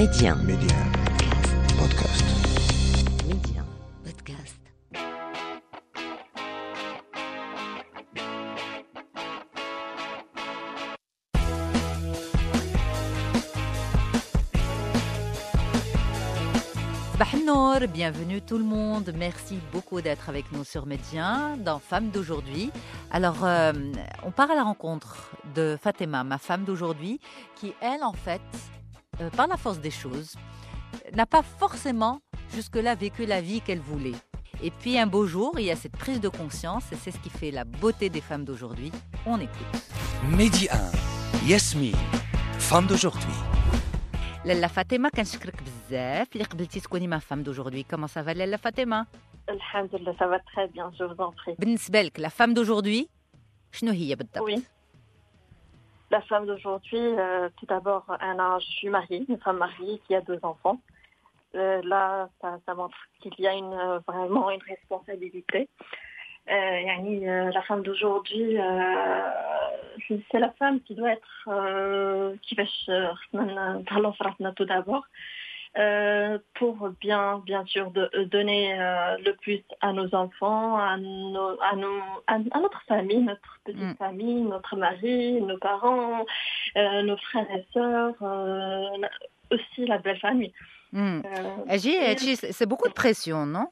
Média. Média. Podcast. Média. Podcast. Bahnour, bienvenue tout le monde. Merci beaucoup d'être avec nous sur Média dans Femme d'aujourd'hui. Alors, euh, on part à la rencontre de Fatima, ma femme d'aujourd'hui, qui, elle, en fait, euh, par la force des choses, n'a pas forcément jusque-là vécu la vie qu'elle voulait. Et puis un beau jour, il y a cette prise de conscience, et c'est ce qui fait la beauté des femmes d'aujourd'hui. On écoute. Midi 1 Yasmine Femme d'aujourd'hui Lalla Fatima, كنشكرك بزاف اللي قبلتي تكوني ما femme d'aujourd'hui. Comment ça va Lalla Fatima Alhamdulillah, ça va très bien, je vous en prie. بالنسبة لك la femme d'aujourd'hui شنو هي بالضبط؟ Oui. La femme d'aujourd'hui, euh, tout d'abord, Anna, je suis mariée, une femme mariée qui a deux enfants. Euh, là, ça, ça montre qu'il y a une, euh, vraiment une responsabilité. Euh, euh, la femme d'aujourd'hui, euh, c'est la femme qui doit être, qui va se tout d'abord, euh, pour bien, bien sûr euh, donner euh, le plus à nos enfants, à, nos, à, nos, à, notre famille, notre petite mm. famille, notre mari, nos parents, nos frères et sœurs, aussi la belle famille. Mm. C'est beaucoup de pression, non?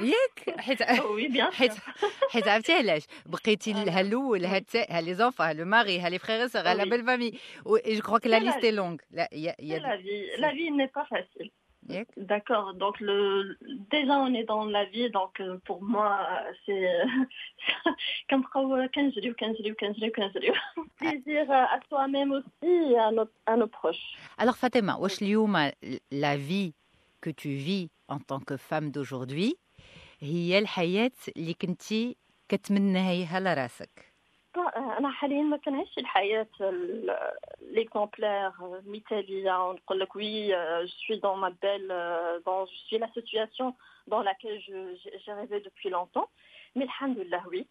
ياك حيت Oh oui, bien sûr. حيت حيت عرفتي علاش بقيتي آه. ها الاول ها التا ها لي زونفون ها لو ماري ها لي فريغ سور ها لا Oui. بيل فامي جو كخوا كو لا C'est la ليست اي لونغ لا يا C'est يا la vie. La vie n'est pas facile. ياك D'accord. Donc le déjà on est dans la vie. Donc euh, pour moi euh, c'est comme كنجري وكنجري وكنجري وكنجري. Plaisir à soi-même aussi et à nos à nos proches. Alors Fatima, واش اليوم la vie que tu vis en tant que femme d'aujourd'hui هي الحياة اللي كنتي كتمناها لراسك أنا حاليا ما كنعيش الحياة l'exemplaire مثالية ونقول لك oui euh, je suis dans ma belle euh, dans je suis la situation dans laquelle je- j'ai j'ai rêvé depuis longtemps mais alhamdoulilah oui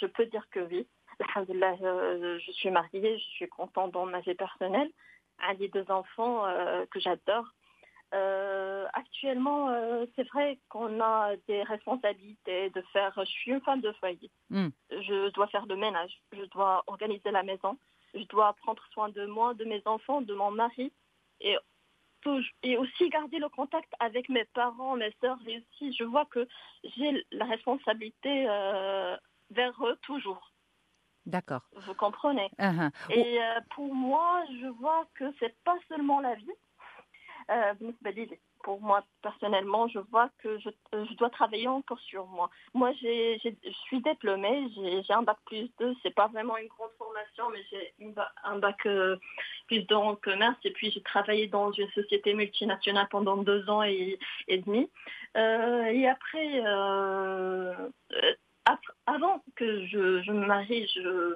je peux dire que oui alhamdoulilah euh, je suis mariée je suis contente dans ma vie personnelle j'ai deux enfants euh, que j'adore euh, actuellement, euh, c'est vrai qu'on a des responsabilités de faire. Je suis une femme de foyer. Mm. Je dois faire le ménage. Je dois organiser la maison. Je dois prendre soin de moi, de mes enfants, de mon mari, et aussi garder le contact avec mes parents, mes sœurs. Et aussi, je vois que j'ai la responsabilité euh, vers eux toujours. D'accord. Vous comprenez? Uh-huh. et pour moi, je vois que c'est pas seulement la vie. Euh, pour moi personnellement, je vois que je, euh, je dois travailler encore sur moi. Moi, j'ai, je suis diplômée, j'ai, un bac plus 2, c'est pas vraiment une grande formation, mais j'ai un bac euh, plus 2 en commerce et puis j'ai travaillé dans une société multinationale pendant deux ans et, demi. Et après, avant que je me marie, je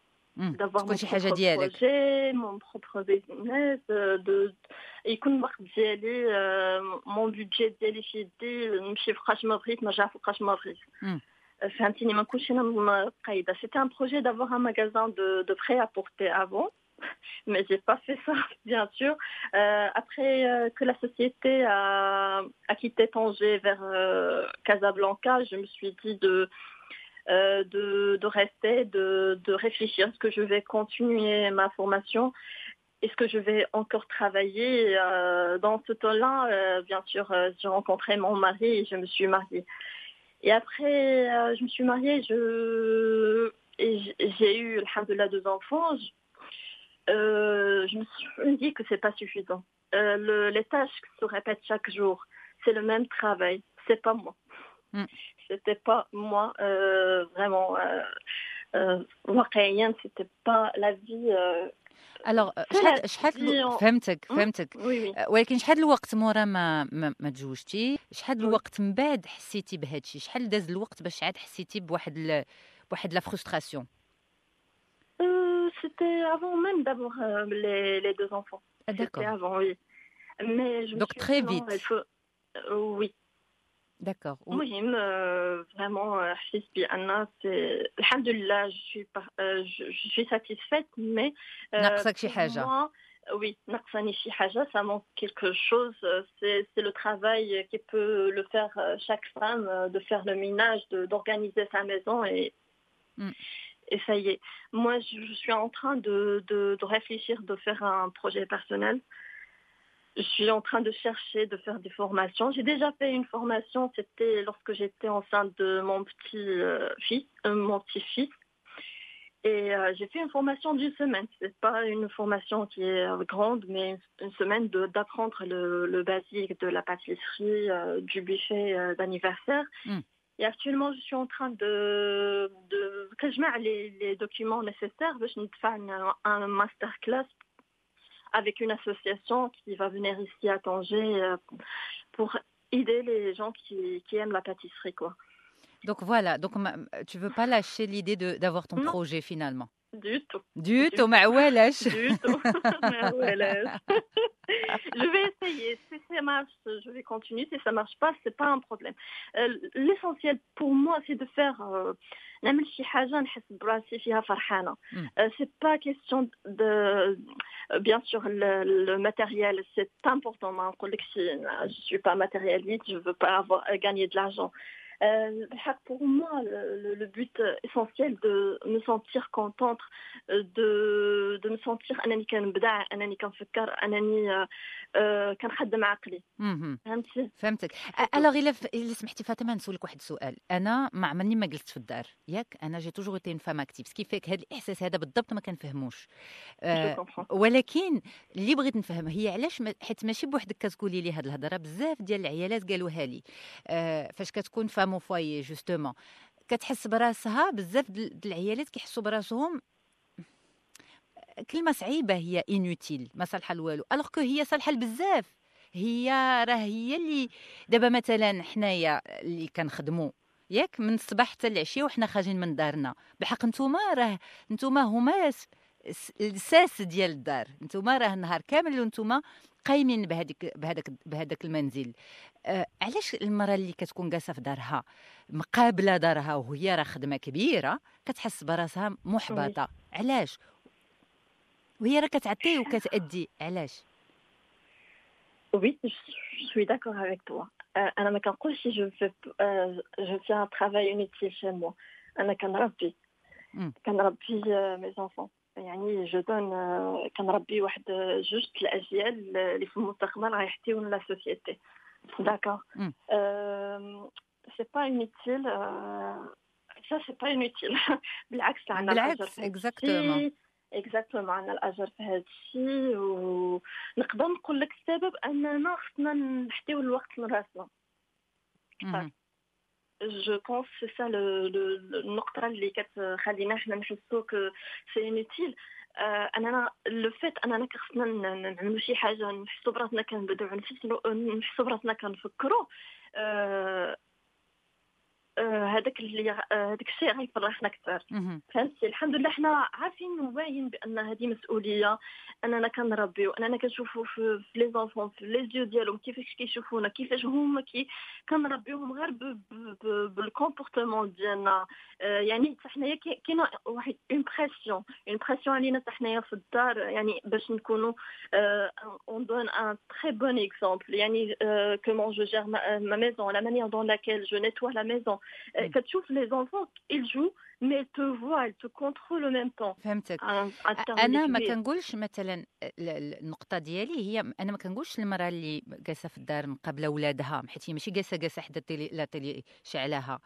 d'avoir تكون mon شي حاجه propre ديالك projet mon propre business euh, de يكون الوقت ديالي euh, mon budget ديالي في يدي نمشي فوقاش ما بغيت نرجع فوقاش ما بغيت مم. فهمتيني ما نكونش انا مقيده c'était un projet d'avoir un magasin de, de prêt à porter avant mais j'ai pas fait ça bien sûr Euh, après euh, que la société a, a quitté Tanger vers euh, Casablanca je me suis dit de euh, de, rester, de, réfléchir. Est-ce que je vais continuer ma formation? Est-ce que je vais encore travailler? Euh, Dans ce temps-là, euh, bien sûr, j'ai rencontré mon mari et je me suis mariée. Et après, je me suis mariée, je... j'ai eu, alhamdoulilah, deux enfants. Je, me suis dit que c'est pas suffisant. Le- les tâches se répètent chaque jour. C'est le même travail. C'est pas moi. Mm C'était pas moi, euh, vraiment. Euh, euh, واقعياً, c'était pas la vie. euh, الوغ لا، شحال شحال دي- الو- فهمتك مم. فهمتك oui, oui. أه، ولكن شحال الوقت مورا ما ما, ما تزوجتي شحال وي. الوقت من بعد حسيتي بهذا الشيء شحال داز الوقت باش عاد حسيتي بواحد ال... واحد لا فرستراسيون Euh, C'était avant même d'avoir euh, les, les deux enfants. C'était داكور avant, oui. Mais je me Donc, suis très dit, non, vite. il faut- euh, oui. D'accord. Mouhim, euh, vraiment, euh, Anna, c'est. Alhamdulillah, je suis, euh, je, je, suis satisfaite, mais. Oui, ça manque quelque chose. C'est le travail qui peut le faire chaque femme, de faire le ménage, d'organiser sa maison et, et ça y est. Moi, je, je suis en train de, de, de, réfléchir, de faire un projet personnel je suis en train de chercher, de faire des formations. J'ai déjà fait une formation, c'était lorsque j'étais enceinte de mon petit euh, fils, euh, mon petit-fils. Et euh, j'ai fait une formation d'une semaine. C'est pas une formation qui est grande, mais une, semaine d'apprendre le, le basique de la pâtisserie, euh, du buffet d'anniversaire. Mm. Et actuellement, je suis en train de, de que je mets les, les documents nécessaires. Je vais faire un masterclass avec une association qui va venir ici à Tanger euh, pour aider les gens qui, qui aiment la pâtisserie. Quoi. Donc voilà, donc tu veux pas lâcher l'idée de- d'avoir ton Non. projet finalement? Du tout. Du Du tout, ما عوالش. Du tout. Mais voilà. je vais essayer. Si ça marche, je vais continuer. Si ça marche pas, c'est pas un problème. Euh, L'essentiel pour moi, c'est de faire. euh, نعمل شي حاجة نحس براسي فيها فرحانة. Mm. Euh, c'est pas question de euh, bien sûr le, le matériel c'est important ما نقولكش je suis pas matérialiste je veux pas avoir gagner de l'argent Euh, pour moi le, le- le but essentiel de me sentir contente euh, de de me sentir انني كنبدع انني كنفكر انني كنخدم عقلي. فهمتي فهمتك. ألوغ إلا. إلا سمحتي فاطمة نسولك واحد السؤال. أنا ما عمرني ما جلست في الدار. ياك؟ أنا جي توجور تي فام اكتيف كيفاك هذا الإحساس هذا بالضبط ما كنفهموش. Comprends. ولكن اللي بغيت نفهم هي علاش. حيت ماشي بوحدك كتقولي لي هاد الهضرة. بزاف ديال العيالات قالوها لي. آه فاش كتكون فام فوايي جوستومون. كتحس براسها بزاف العيالات كيحسوا براسهم كلمة صعيبة هي انوتيل ما صالحة لوالو. الوغ كو هي صالحة بزاف هي راه هي اللي دابا مثلا حنايا اللي كنخدموا ياك من الصباح حتى العشية وحنا خارجين من دارنا. بحق نتوما راه نتوما هما س- س- الساس ديال الدار نتوما راه النهار كامل وانتوما قايمين بهذيك بهذاك بهذاك المنزل آه علاش المرأة اللي كتكون جالسة في دارها مقابلة دارها وهي راه خدمة كبيرة كتحس براسها محبطة علاش وهي راه كتعطي وكتأدي علاش Oui, je je suis d'accord avec toi. Euh, أنا ما كنقولش je fais euh, je fais un travail inutile chez moi. أنا كنربي. كنربي euh, mes enfants. يعني جو آه، كنربي واحد آه، جوج الأجيال اللي في المستقبل غيحتيو لا سوسيتي. داكا سي با انوتيل سا سي با انوتيل بالعكس عندنا بالعكس اكزاكتومون اكزاكتومون عندنا الأجر في هذا الشيء ونقدر نقول لك السبب أننا خصنا نحتيو الوقت لراسنا جو بونس سي سا النقطه اللي كتخلينا حنا نحسو كو سي انوتيل اننا لو فيت اننا خصنا ن- نعملو شي حاجه نحسو براسنا كنبدعو نفسرو نحسو هذاك اللي آه، هذاك الشيء غيفرحنا أكثر. فهمتي؟ الحمد لله حنا عارفين واعيين بأن هذه مسؤولية أننا كنربيو أننا كنشوفوا في في لي زونفون في لي زيو ديالهم كيفاش كيشوفونا كيفاش هما كي كنربيوهم غير بالكومبورتمون ديالنا. آه، يعني حتى حنايا كاي- كاينة واحد اون بريسيون اون بريسيون علينا حتى حنايا في الدار يعني باش نكونوا اون دون ان تري بون اكزومبل يعني كومون جو جير ما ميزون لا مانيير دون لاكيل جو نيتوا لا ميزون. كتشوف لي زونفون ils te te en même temps. فهمتك. أنا ما. كنقولش مثلا ال- ال- النقطة ديالي هي أنا ما كنقولش المرأة اللي جالسة في الدار مقابله ولادها حيت هي ماشي جالسه جالسة حدا التيلي لا تيلي شعلها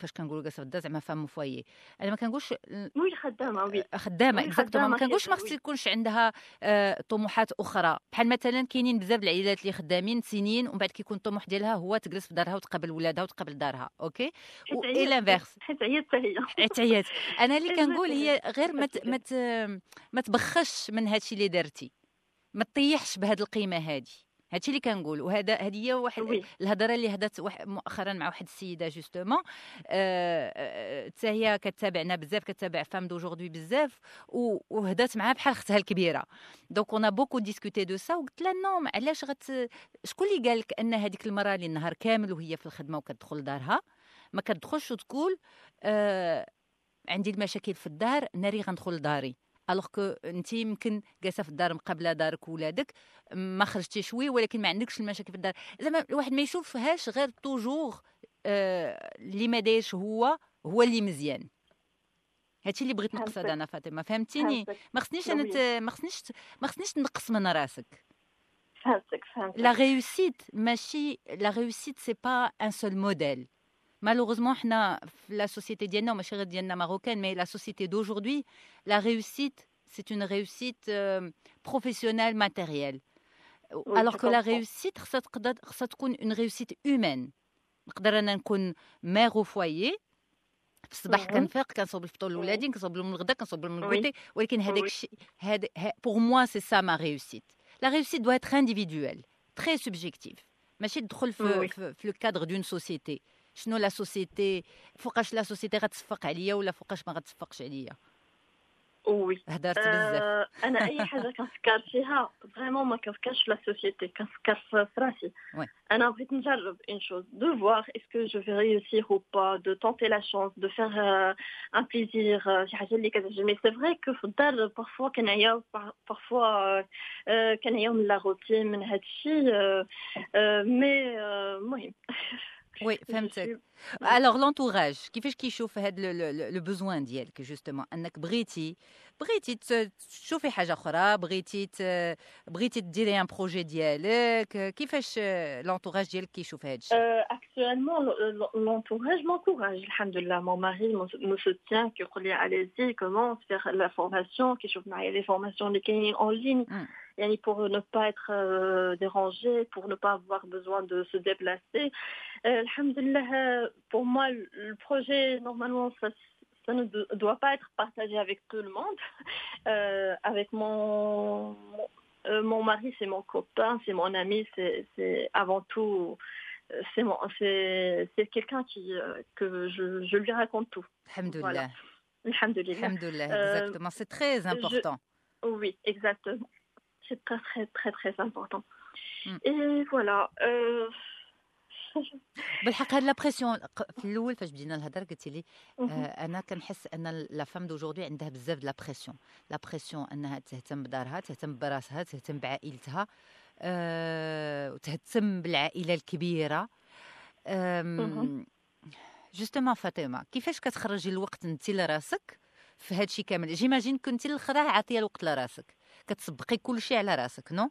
فاش كنقولوا جالسة في الدار زعما فام فوايي أنا ما كنقولش وي خدامة وي خدامة وي، اكزاكتومون ما كنقولش ما خص. يكونش عندها آه، طموحات أخرى. بحال مثلا كاينين بزاف العائلات اللي خدامين سنين ومن بعد كيكون الطموح ديالها هو تجلس في دارها وتقابل ولادها وتقابل دارها أوكي؟ حيت و هي- اي لانفيرس حيت حتى هي عتيات أنا اللي كنقول هي غير ما. ما ما تبخش من هادشي اللي درتي ما تطيحش بهاد القيمة هادي. هادشي اللي كنقول. وهذا هذه هي واحد الهضرة اللي واحد مؤخرا مع واحد السيدة جوستومون. حتى هي كتابعنا بزاف كتابع فام دوجوردي بزاف و- وهدات معها بحال أختها الكبيرة. دونك اون بوكو ديسكوتي دو سا وقلت لها نو علاش غت شكون اللي قال لك أن هذيك المرأة اللي النهار كامل وهي في الخدمة وكتدخل لدارها ما كتدخلش وتقول آه عندي المشاكل في الدار ناري غندخل لداري. ألوغ كو أنت يمكن جالسة في الدار مقابلة دارك وولادك ما خرجتي شوي ولكن ما عندكش المشاكل في الدار. زعما الواحد ما يشوفهاش غير توجور آه اللي ما دايرش هو هو اللي مزيان. هادشي اللي بغيت نقصد. أنا فاطمة فهمتيني؟ ما خصنيش أنا ما خصنيش ما خصنيش تنقص من راسك. فهمتك فهمتك. لا réussite ماشي لا réussite سي با ان سول موديل malheureusement حنا في لا سوسيتي ديالنا وماشي غير ديالنا ماروكان مي لا سوسيتي دوجوردي لا réussite c'est une réussite euh, professionnelle matérielle Oui, alors je que la comprends. réussite خصها تقدر خصها تكون une réussite humaine نقدر انا نكون مير au foyer في الصباح Mhm. كنفيق كنصوب الفطور Oui. لولادي كنصوب لهم الغدا كنصوب لهم Oui. الكوتي ولكن هذاك Oui. الشيء هذا pour moi c'est ça ma réussite la réussite doit être individuelle très subjective ماشي تدخل في Oui. في, في le cadre d'une société شنو لا سوسيتي فوقاش لا سوسيتي غتصفق عليا ولا فوقاش ما غتصفقش عليا وي هدرت بزاف آه، انا اي حاجه كنفكر فيها فريمون ما كنفكرش في لا سوسيتي كنفكر في في راسي Ouais. انا بغيت نجرب une chose de voir est-ce que je vais réussir ou pas de tenter la chance de faire euh, un plaisir euh, شي حاجه اللي كتعجبني سي فري كو في الدار parfois كنعياو parfois euh, كنعياو من لا روتين من هذا الشيء مي المهم وي Je فهمتك suis- الوغ لونتوراج كيفاش كيشوف هذا لو بوزوان ديالك جوستومون انك بغيتي بغيتي ت- تشوفي حاجه اخرى بغيتي ت- بغيتي ديري ان بروجي ديالك كيفاش لونتوراج ديالك كيشوف هذا الشيء Euh, actuellement, l- l- l'entourage m'encourage. Alhamdulillah, mon mari me, me soutient, qui dit allez-y, commence, faire la formation, qui chauffe les formations les cliniques en ligne, Mm. yani pour ne pas être euh, dérangé, pour ne pas avoir besoin de se déplacer. Alhamdulillah, pour moi, le projet, normalement, ça, ça, ne doit pas être partagé avec tout le monde. Euh, avec mon, mon euh, mari, c'est mon copain, c'est mon ami, c'est avant tout euh, c'est quelqu'un euh, que je, je, lui raconte tout. Alhamdoulilah. Voilà. Euh, exactement. C'est très important. Je, oui, exactement. C'est très, très, très, très important. Mm. Et voilà. Euh, بالحق هاد لا بريسيون. في الأول فاش بدينا الهضرة قلتي لي. آه، أنا كنحس أن لا فام دوجوردي عندها بزاف د لا بريسيون. لا بريسيون أنها تهتم بدارها تهتم براسها تهتم بعائلتها أه وتهتم بالعائلة الكبيرة. جوستومون فاطمة كيفاش كتخرجي الوقت انت لراسك في هادشي كامل؟ جيماجين كنتي الاخرى عاطية الوقت لراسك. كتسبقي كل شيء على راسك نو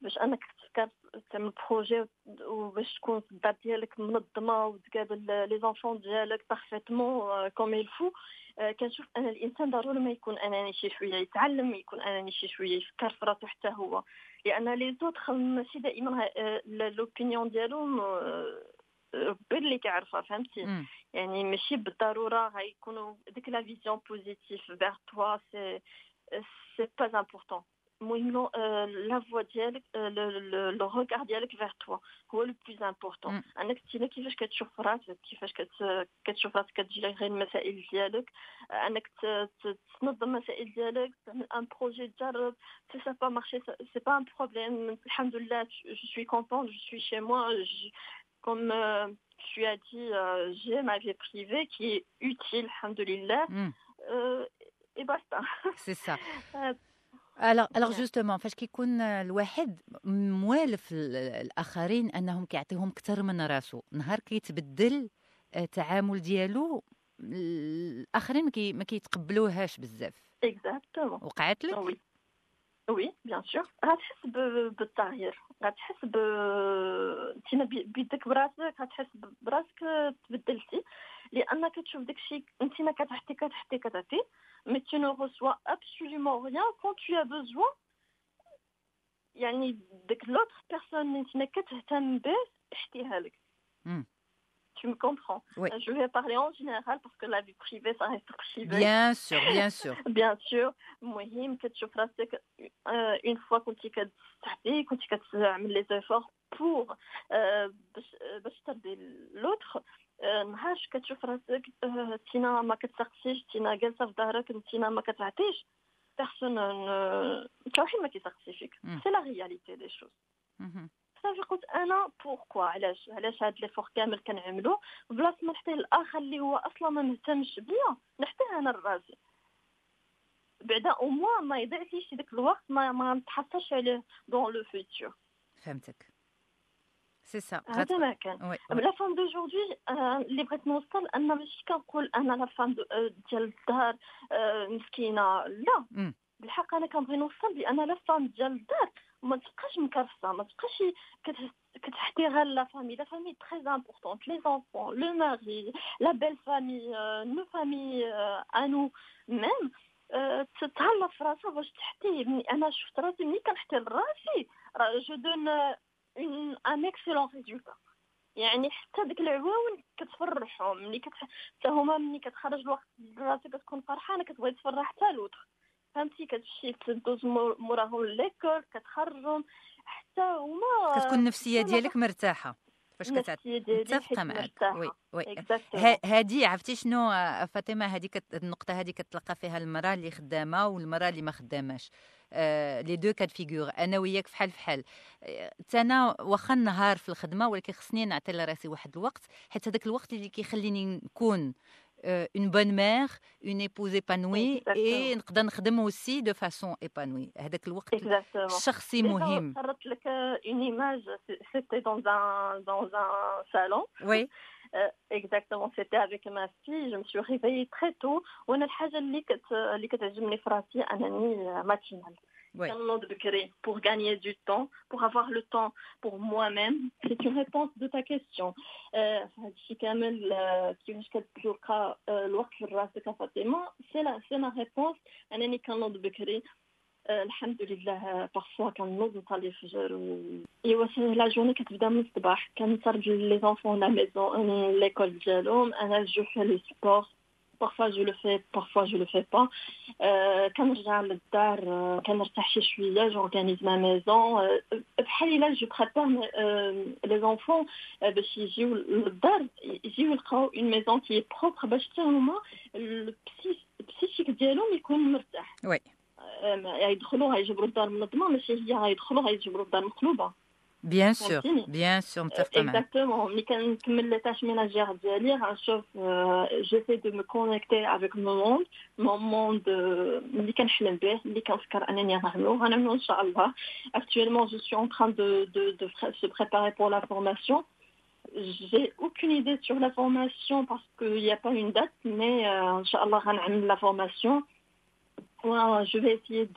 باش انك تفكر تعمل بروجي وباش تكون في الدار ديالك منظمة وتقابل لي زونفون ديالك بارفيتمون كوم يل فو كنشوف ان الإنسان ضروري ما يكون أناني شي شوية يتعلم يكون أناني شي شوية يفكر في راسو حتى هو. لأن لي زوتر ماشي دائما لوبينيون ديالهم آه، ربي اللي كيعرفها فهمتي. يعني ماشي بالضرورة غيكونوا ديك لا فيزيون بوزيتيف فيغ توا سي سي با امبورطون المهم لو- آه، لا فوا ديالك آه، لو- لو لو روغار ديالك فيغ توا هو لو بلوز امبورطون مم. انك تينا كيفاش كتشوف راسك كيفاش كت- كتشوف راسك كتجي لك غير المسائل ديالك آه، انك ت- ت- تنظم المسائل ديالك تعمل ان بروجي تجرب سي سا با مارشي سي با ان بروبليم الحمد لله جو سوي كونتون جو سوي chez moi je- comme euh, tu as dit, euh, j'ai ma vie privée qui est utile, alhamdoulilah, مم. euh, et basta. سي سا آه، الوغ الوغ. جوستومون فاش كيكون الواحد موالف ال- الآخرين أنهم كيعطيهم أكثر من راسو نهار كيتبدل آه، التعامل ديالو الآخرين ما كي- ما كيتقبلوهاش بزاف Exactement. وقعت لك Oui. Oui, bien sûr. غتحس ب- بالتغيير غتحس ب تينا بي- بيدك براسك غتحس ب- براسك تبدلتي لانك تشوف داك الشيء انت ما كتعطي كتعطي كتعطي mais tu ne reçois absolument rien quand tu as besoin يعني داك l'autre personne اللي انت ما كتهتم به تحتيها لك Hmm. Tu me comprends Oui. Je vais parler en général parce que la vie privée, ça reste privé. Bien sûr, bien sûr. Bien sûr مهم كتشوف راسك آه، une fois كنتي كتعطي كنتي كتعمل لي زيفور بور باش آه، باش ترضي لوتر نهار كتشوف راسك آه، تينا ما كتسقسيش تينا جالسه في ظهرك تينا ما كتعطيش بيرسون تا واحد ما كيسقسي فيك مم. سي لا رياليتي دي شوز Mhm. صافي قلت أنا بوركوا علاش؟ علاش هاد لي فور كامل كنعملو؟ بلاصة ما نحتاج الآخر اللي هو أصلا ما مهتمش بيا نحتاج أنا لراسي بعدا أو موا ما يضيعليش داك الوقت ما ما نتحسرش عليه دون لو فيتور فهمتك. سي سا هذا ما كان. لا فام دوجوردي اللي بغيت نوصل أن ماشي كنقول أنا لا فام دو- آه، ديال الدار آه، مسكينة. لا. بالحق أنا كنبغي نوصل بأن لا فام ديال الدار. ما تبقاش مكرفسه ما تبقاش كت- كتحتي غير لا فامي لا فامي تري امبورطونت لي زونفون لو ماري لا بيل فامي نو فامي انو ميم تتهلا في راسها باش تحتي أنا شفت راسي ملي كنحتي لراسي جو دون ان اكسيلون ريزولتا يعني حتى ديك العواون كتفرحهم ملي كت حتى هما ملي كتخرج الوقت راسك كتكون فرحانه كتبغي تفرح حتى لوتر فهمتي؟ كتمشي تدوز مور- موراهم ليكول كتخرجهم حتى هما كتكون النفسية ديالك مرتاحة. فاش ديالي متفقه معك. وي وي. هادي عرفتي شنو آه، فاطمة هادي كت... النقطة هادي كتلقى فيها المرأة اللي خدامة والمرأة اللي ما خداماش. آه لي دو كاد فيغور. أنا وياك فحال فحال. آه، تا أنا واخا النهار في الخدمة ولكن خصني نعطي لراسي واحد الوقت حيت هذاك الوقت اللي كيخليني نكون. اون بون مير اون ايبوز ايبانوي اي Exactement. نقدر نخدم اوسي دو فاسون ايبانوي هذاك الوقت Exactement. الشخصي Déjà, مهم صارت لك une image, c'était dans un, dans un salon. وي Euh, exactement, c'était avec ma fille. Je me suis réveillée très tôt. وانا الحاجه اللي كت اللي كتعجبني في راسي انني ماتينال وي كنوض بكري pour gagner du temps pour avoir le temps pour moi-même c'est une réponse de ta question آه، هادشي كامل آه، كيفاش كتلقى آه، الوقت لراسك فاطمه سي لا سي لا ريبونس انني كنوض بكري آه، الحمد لله بارفوا كنوض نصلي الفجر و ايوا سي لا جورني كتبدا من الصباح كنصرف لي زونفون لا ميزون ليكول ديالهم انا جو في لي سبور parfois je le fais parfois je le fais pas آه، كنرجع للدار آه، كنرتاح شي شويه جورغانيز ما ميزون آه، بحال الا جو بريبار لي زونفون باش يجيو للدار يجيو يلقاو اون ميزون كي بروبر باش حتى هما البسيشيك ديالهم يكون مرتاح وي آه، يدخلوا غيجبروا الدار منظمه ماشي هي غيدخلوا غيجبروا الدار مقلوبه بيان سور فهمتيني؟ بيان سور متفقه معك Exactement. ملي كنكمل لي تاش ميناجير ديالي غنشوف جيسي دو مو كونيكتي افيك مو موند مون موند اللي كنحلم به اللي كنفكر انني غنعملو غنعملو ان شاء الله actuellement je suis en train de de de pré- se préparer pour la formation j'ai aucune idée sur la formation parce qu'il n'y a pas une date mais euh, Inch'Allah غنعمل la formation Ouais, je vais essayer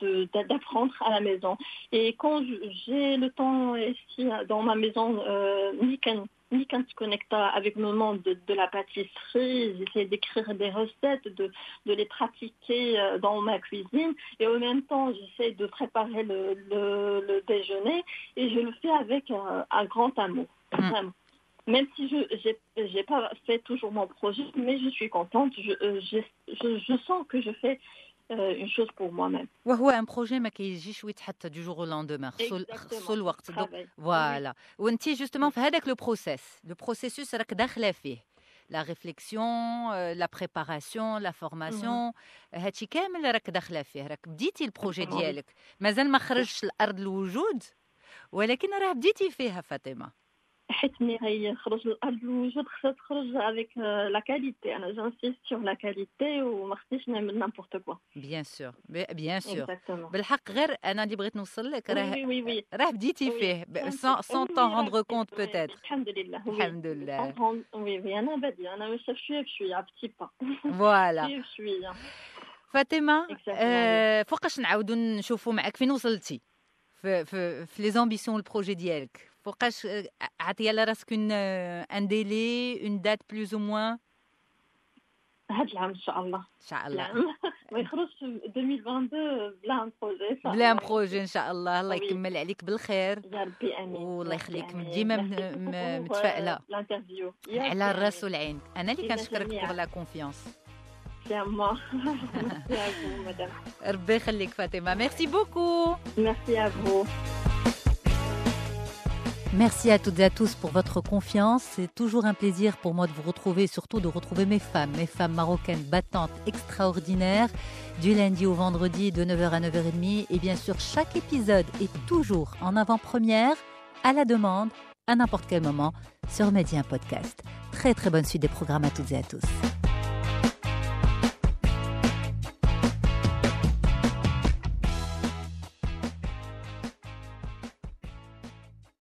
d'apprendre à la maison. Et quand j'ai le temps ici dans ma maison, euh, ni qu'un ni qu'un se connecte avec le monde de, de la pâtisserie, j'essaie d'écrire des recettes, de, de les pratiquer euh, dans ma cuisine et en même temps j'essaie de préparer le, le, le déjeuner et je le fais avec un grand amour. Mm. Vraiment. Même si je j'ai pas fait toujours mon projet, mais je suis contente. Je, euh, j'ai- je, je sens que je fais une chose pour moi-même. وهو ان بروجي ما كيجيش ويتحط دو جور لاندومان خصو Exactement. خصو الوقت دوك Travail. فوالا وانت جوستومون في هذاك لو بروسيس لو بروسيسوس راك داخله فيه لا ريفليكسيون لا بريباراسيون لا فورماسيون هادشي كامل راك داخله فيه راك بديتي البروجي Exactement. ديالك مازال ما خرجش الارض الوجود ولكن راه بديتي فيها فاطمه حيت ملي غيخرج الارض الوجود خصها تخرج افيك لا كاليتي انا جانسيست سور لا كاليتي وما خصنيش نعمل نامبورت كوا بيان سور بيان سور اكزاكتومون بالحق غير انا اللي بغيت نوصل لك راه وي وي وي راه بديتي فيه سون سون طون روندر كونت بوتيتر الحمد لله وي. الحمد لله وي وي انا باديه انا ماشيه بشويه بشويه بتي با فوالا بشويه بشويه فاطمه Exactement. آه فوقاش نعاودوا نشوفوا معك فين وصلتي في في في لي زامبيسيون البروجي ديالك فوقاش آه، عطية لراسك اون ان ديلي اون دات بلوز أو موان هاد العام إن شاء الله. إن شاء الله. العام ما يخرجش في 2022 بلا ان بروجي بلا الله. بروجي إن شاء الله. الله. يكمل عليك بالخير. يا ربي آمين والله يخليك. ديما ميرسي م- م- بوكو متفائلة. pour, الانترفيو يا على الرأس. والعين. أنا اللي كنشكرك. بوغ لا كونفيونس يا ما ميرسي à vous madame ربي يخليك فاطمة. ميرسي بوكو merci à vous. Merci à toutes et à tous pour votre confiance. C'est toujours un plaisir pour moi de vous retrouver, surtout de retrouver mes femmes, mes femmes marocaines battantes, extraordinaires, du lundi au vendredi de 9h à 9h30. Et bien sûr, chaque épisode est toujours en avant-première, à la demande, à n'importe quel moment, sur Média Podcast. Très très bonne suite des programmes à toutes et à tous.